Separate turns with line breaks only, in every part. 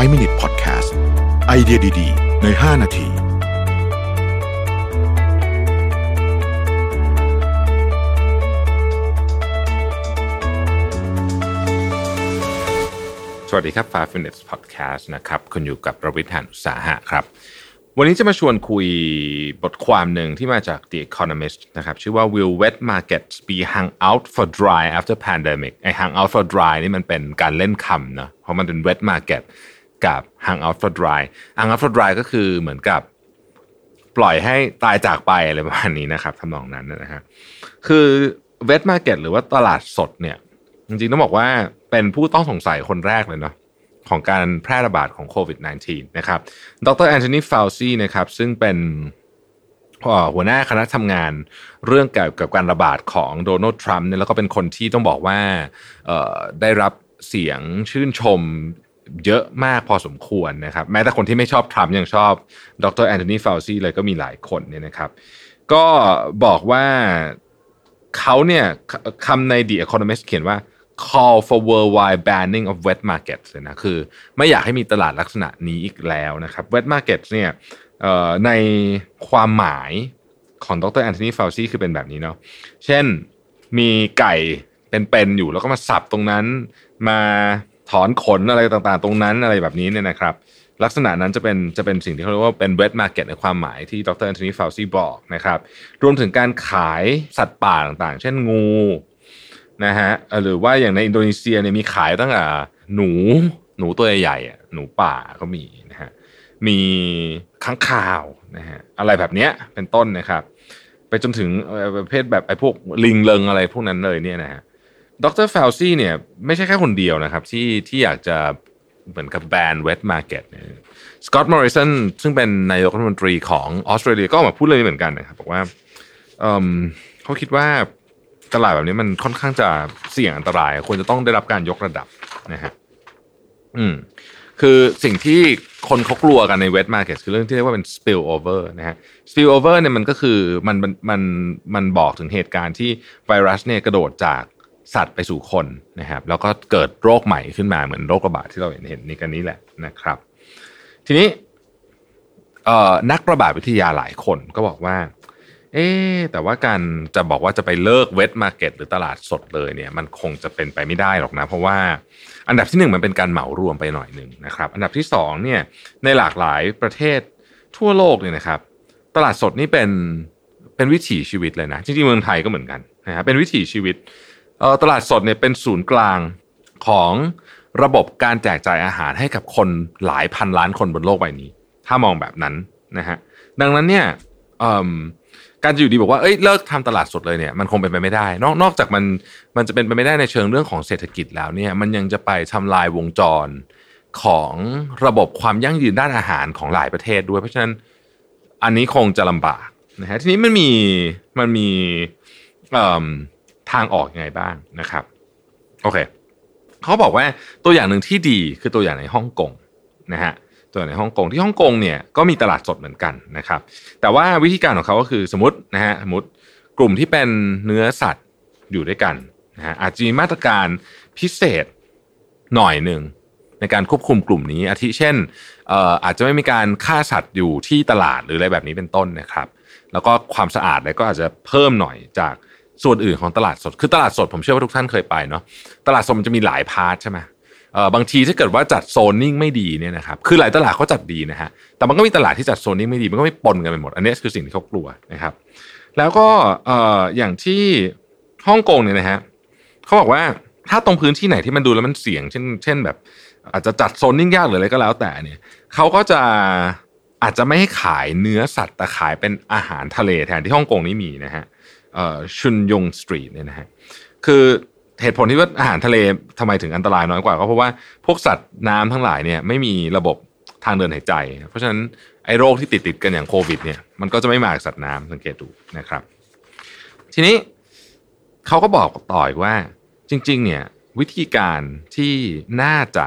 5 Minute Podcast ไอเดียดี ๆ ใน 5 นาที
สวัสดีครับ 5 Minutes Podcast นะครับ คุณอยู่กับประวิทยานอุตสาหะครับ วันนี้จะมาชวนคุยบทความหนึ่งที่มาจาก The Economist นะครับ ชื่อว่า Will wet markets be hung out for dry after pandemic ไอ้ hung out for dry นี่มันเป็นการเล่นคำนะ เพราะมันเป็น wet market กับ hung out for dry hung out for dry ก็คือเหมือนกับปล่อยให้ตายจากไปอะไรประมาณนี้นะครับทำนองนั้นนะฮะคือ wet market หรือว่าตลาดสดเนี่ยจริงๆต้องบอกว่าเป็นผู้ต้องสงสัยคนแรกเลยเนาะของการแพร่ระบาดของโควิด -19 นะครับ ดรแอนโทนีฟาวซีนะครับ ซึ่งเป็นหัวหน้าคณะทำงานเรื่องเกี่ยวกับการระบาดของโดนัลด์ทรัมป์เนี่ยแล้วก็เป็นคนที่ต้องบอกว่าได้รับเสียงชื่นชม เยอะมากพอสมควรนะครับ แม้แต่คนที่ไม่ชอบทรัมป์ยังชอบดรแอนโทนีฟาวซีเลยก็มีหลายคนเนี่ยนะครับ ก็บอกว่าเขาเนี่ยคำใน The Economist เขียนว่า call for worldwide banning of wet markets เลยนะคือไม่อยากให้มีตลาดลักษณะนี้อีกแล้วนะครับ wet markets เนี่ยในความหมายของดรแอนโทนีฟาวซีคือเป็นแบบนี้เนาะเช่นมีไก่เป็นๆอยู่แล้วก็มาสับตรงนั้นมา ถอนขนอะไรต่างๆ ตรงนั้นอะไรแบบนี้เนี่ยนะครับ ลักษณะนั้นจะเป็นจะเป็นสิ่งที่เขาเรียกว่าเป็น wet market ในความหมายที่ดรแอนโทนีฟาวซีบอกนะครับ รวมถึงการขายสัตว์ป่าต่างๆ เช่นงูนะฮะหรือว่าอย่างในอินโดนีเซียเนี่ยมีขายตั้งแต่หนูหนูตัวใหญ่ๆหนูป่าก็มีนะฮะมีค้างคาวนะฮะอะไรแบบเนี้ยเป็นต้นนะครับ ไปจนถึงประเภทแบบไอ้พวกลิงเลิงอะไรพวกนั้นเลยเนี่ยนะฮะ ดรฟาวซี่เนี่ยไม่ใช่แค่คนเดียวนะครับ ที่ที่อยากจะเหมือนกับแบน wet market สกอตต์มอริสันซึ่งเป็นนายกรัฐมนตรีของออสเตรเลียก็ออกมาพูดเลยเหมือนกันนะครับบอกว่าเเขาคิดว่าตลาดแบบนี้มันค่อนข้างจะเสี่ยงอันตราย ควรจะต้องได้รับการยกระดับนะฮะอืมคือสิ่งที่คนเขากลัวกันใน wet market คือเรื่องที่เรียกว่าเป็น spill over นะฮะ spill over เนี่ยมันก็คือมันมันมันมันบอกถึงเหตุการณ์ที่ไวรัสเนี่ยกระโดดจาก สัตว์ไปสู่คนนะครับ แล้วก็เกิดโรคใหม่ขึ้นมาเหมือนโรคระบาดที่เราเห็นเห็นนี่กันนี้แหละนะครับ ทีนี้นักระบาดวิทยาหลายคนก็บอกว่า เอ๊แต่ว่าการจะบอกว่าจะไปเลิก wet market หรือตลาดสดเลยเนี่ย มันคงจะเป็นไปไม่ได้หรอกนะ เพราะว่าอันดับที่หนึ่งมันเป็นการเหมารวมไปหน่อยหนึ่งนะครับ อันดับที่สองเนี่ยในหลากหลายประเทศทั่วโลกเนี่ยนะครับ ตลาดสดนี่เป็นเป็นวิถีชีวิตเลยนะ จริงๆเมืองไทยก็เหมือนกันนะฮะเป็นวิถีชีวิต ตลาดสดเนี่ยเป็นศูนย์กลางของระบบการแจกจ่ายอาหารให้กับคนหลายพันล้านคนบนโลกใบนี้ ถ้ามองแบบนั้นนะฮะดังนั้นเนี่ยการจะอยู่ดีบอกว่าเอ้ยเลิกทำตลาดสดเลยเนี่ยมันคงเป็นไปไม่ได้ นอกนอกจากมันมันจะเป็นไปไม่ได้ในเชิงเรื่องของเศรษฐกิจแล้วเนี่ยมันยังจะไปทำลายวงจรของระบบความยั่งยืนด้านอาหารของหลายประเทศด้วย เพราะฉะนั้นอันนี้คงจะลำบากนะฮะทีนี้มันมีมันมี ทางออกยังไงบ้างนะครับ โอเคเขาบอกว่าตัวอย่างหนึ่งที่ดีคือตัวอย่างในฮ่องกงนะฮะตัวอย่างในฮ่องกงที่ฮ่องกงเนี่ยก็มีตลาดสดเหมือนกันนะครับ แต่ว่าวิธีการของเขาก็คือสมมตินะฮะสมมติกลุ่มที่เป็นเนื้อสัตว์อยู่ด้วยกันนะฮะอาจจะมีมาตรการพิเศษหน่อยหนึ่งในการควบคุมกลุ่มนี้ อาทิเช่นเอ่ออาจจะไม่มีการฆ่าสัตว์อยู่ที่ตลาดหรืออะไรแบบนี้เป็นต้นนะครับ แล้วก็ความสะอาดอะไรก็อาจจะเพิ่มหน่อยจาก ส่วนอื่นของตลาดสด คือตลาดสดผมเชื่อว่าทุกท่านเคยไปเนาะตลาดสดมันจะมีหลาย part ใช่ไหมเออบางทีถ้าเกิดว่าจัดโซนนิ่งไม่ดีเนี่ยนะครับคือหลายตลาดเขาจัดดีนะฮะแต่มันก็มีตลาดที่จัดโซนนิ่งไม่ดีมันก็ไม่ปนกันไปหมด อันนี้คือสิ่งที่เขากลัวนะครับ แล้วก็เอ่ออย่างที่ฮ่องกงเนี่ยนะฮะเขาบอกว่าถ้าตรงพื้นที่ไหนที่มันดูแล้วมันเสี่ยง เช่น เช่นแบบ อาจจะจัดโซนนิ่งยากหรืออะไรก็แล้วแต่เนี่ยเขาก็จะอาจจะไม่ให้ขายเนื้อสัตว์แต่ขายเป็นอาหารทะเลแทนที่ฮ่องกงนี่มีนะฮะเชุนยงสตรีทเนี่ยนะฮะคือเหตุผลที่ว่าอาหารทะเลทำไมถึงอันตรายน้อยกว่าก็เพราะว่าพวกสัตว์น้ำทั้งหลายเนี่ยไม่มีระบบทางเดินหายใจ เพราะฉะนั้นไอ้โรคที่ติดติดกันอย่างโควิดเนี่ยมันก็จะไม่มาจากสัตว์น้ำสังเกตดูนะครับ ทีนี้เขาก็บอกต่ออีกว่าจริง ๆ เนี่ยวิธีการที่น่าจะ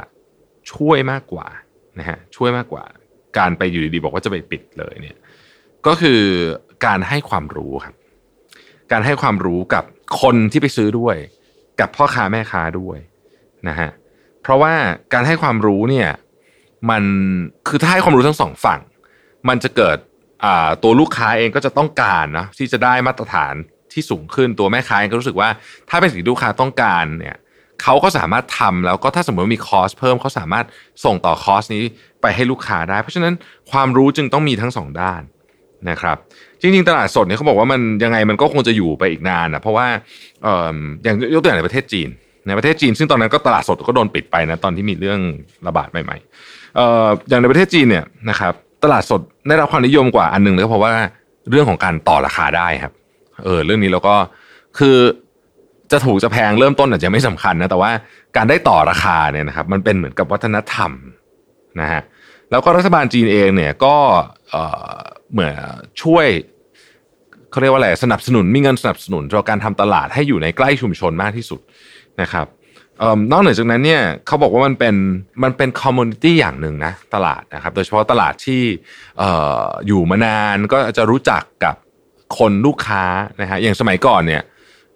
ช่วยมากกว่านะฮะช่วยมากกว่า การไปอยู่ดีๆบอกว่าจะไปปิดเลยเนี่ยก็คือการให้ความรู้ครับ การให้ความรู้กับคนที่ไปซื้อด้วย กับพ่อค้าแม่ค้าด้วยนะฮะเพราะว่าการให้ความรู้เนี่ยมันคือถ้าให้ความรู้ทั้งสองฝั่ง มันจะเกิดตัวลูกค้าเองก็จะต้องการนะที่จะได้มาตรฐานที่สูงขึ้นตัวแม่ค้าเองก็รู้สึกว่า ถ้าเป็นสิ่งที่ลูกค้าต้องการเนี่ยเขาก็สามารถทำแล้วก็ถ้าสมมติว่ามีคอสเพิ่มเขาสามารถส่งต่อคอสนี้ไปให้ลูกค้าได้ เพราะฉะนั้นความรู้จึงต้องมีทั้งสองด้าน นะครับจริงๆ ตลาดสดเนี่ยเขาบอกว่ามันยังไงมันก็คงจะอยู่ไปอีกนานนะเพราะว่าเอ่ออย่างยกตัวอย่างในประเทศจีนในประเทศจีน ซึ่งตอนนั้นก็ตลาดสดก็โดนปิดไปนะตอนที่มีเรื่องระบาดใหม่ๆเอ่ออย่างในประเทศจีนเนี่ยนะครับตลาดสดได้รับความนิยมกว่าอันหนึงเลยเพราะว่าเรื่องของการต่อราคาได้ครับเออเรื่องนี้เราก็คือจะถูกจะแพงเริ่มต้นอาจจะไม่สำคัญนะแต่ว่าการได้ต่อราคาเนี่ยนะครับมันเป็นเหมือนกับวัฒนธรรมนะฮะแล้วก็รัฐบาลจีนเองเนี่ยก็ เหมือนช่วยเขาเรียกว่าอะไรสนับสนุนมีเงินสนับสนุนต่อการทำตลาดให้อยู่ในใกล้ชุมชนมากที่สุดนะครับเอิ่มนอกเหนือจากนั้นเนี่ยเขาบอกว่ามันเป็นมันเป็นคอมมูนิตี้อย่างหนึ่งนะตลาดนะครับโดยเฉพาะตลาดที่ออยู่มานานก็จะรู้จักกับคนลูกค้านะฮะอย่างสมัยก่อนเนี่ย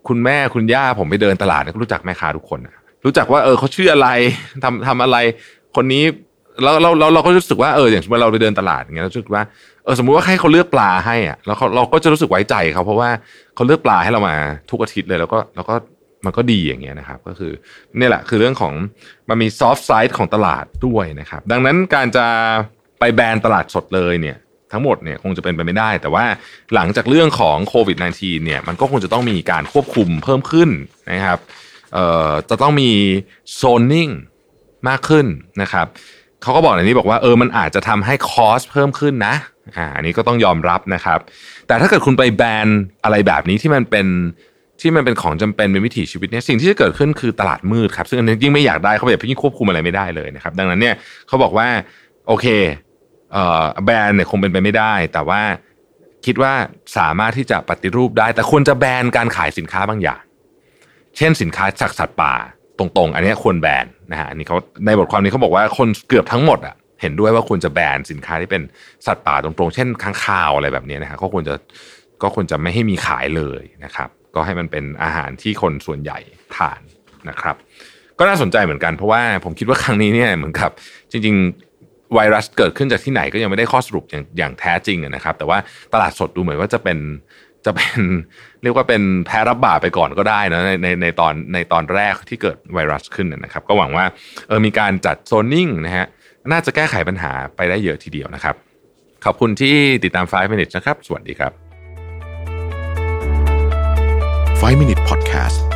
คุณแม่คุณย่าผมไปเดินตลาดก็รู้จักแม่ค้าทุกคนนะรู้จักว่าเออเขาชื่ออะไรทำทำอะไร คนนี้ แล้วเราเราเราก็รู้สึกว่าเอออย่างสมมติเราไปเดินตลาดอย่างเงี้ยเรารู้สึกว่าเออสมมุติว่าให้เขาเลือกปลาให้อะแล้วเขาเราก็จะรู้สึกไว้ใจเขาเพราะว่าเขาเลือกปลาให้เรามาทุกอาทิตย์เลยแล้วก็แล้วก็มันก็ดีอย่างเงี้ยนะครับ ก็คือนี่แหละคือเรื่องของมันมีซอฟต์ไซด์ของตลาดด้วยนะครับ ดังนั้นการจะไปแบนตลาดสดเลยเนี่ยทั้งหมดเนี่ยคงจะเป็นไปไม่ได้ แต่ว่าหลังจากเรื่องของโควิด -19 เนี่ยมันก็คงจะต้องมีการควบคุมเพิ่มขึ้นนะครับเอ่อจะต้องมีโซนนิ่งมากขึ้นนะครับ เขาก็บอกในนี้บอกว่าเออมันอาจจะทำให้คอสเพิ่มขึ้นนะอ่าอันนี้ก็ต้องยอมรับนะครับ แต่ถ้าเกิดคุณไปแบนอะไรแบบนี้ที่มันเป็นที่มันเป็นของจำเป็นเป็นวิถีชีวิตเนี่ยสิ่งที่จะเกิดขึ้นคือตลาดมืดครับซึ่งอันนี้ยิ่งไม่อยากได้เขาแบบยิ่งควบคุมอะไรไม่ได้เลยนะครับ ดังนั้นเนี่ยเขาบอกว่าโอเคเอ่อแบนเนี่ยคงเป็นไปไม่ได้ แต่ว่าคิดว่าสามารถที่จะปฏิรูปได้ แต่ควรจะแบนการขายสินค้าบางอย่าง เช่นสินค้าจากสัตว์ป่า ตรงๆ อันนี้ควรแบนนะฮะอันนี้เขาในบทความนี้เขาบอกว่าคนเกือบทั้งหมดอะเห็นด้วยว่าควรจะแบนสินค้าที่เป็นสัตว์ป่าตรงๆ เช่นค้างคาวอะไรแบบนี้นะฮะก็ควรจะก็ควรจะไม่ให้มีขายเลยนะครับ ก็ให้มันเป็นอาหารที่คนส่วนใหญ่ทานนะครับ ก็น่าสนใจเหมือนกันเพราะว่าผมคิดว่าครั้งนี้เนี่ยเหมือนกับ จริง ๆ ไวรัสเกิดขึ้นจากที่ไหนก็ยังไม่ได้ข้อสรุปอย่างอย่างแท้จริงนะครับ แต่ว่าตลาดสดดูเหมือนว่าจะเป็น จะเป็นเรียกว่าเป็นแพ้รับบาปไปก่อนก็ได้นะในในในตอนในตอนแรกที่เกิดไวรัสขึ้นนะครับ ก็หวังว่าเออมีการจัดโซนนิ่งนะฮะน่าจะแก้ไขปัญหาไปได้เยอะทีเดียวนะครับ ขอบคุณที่ติดตาม 5 minutes นะครับ สวัสดีครับ
5 Minute Podcast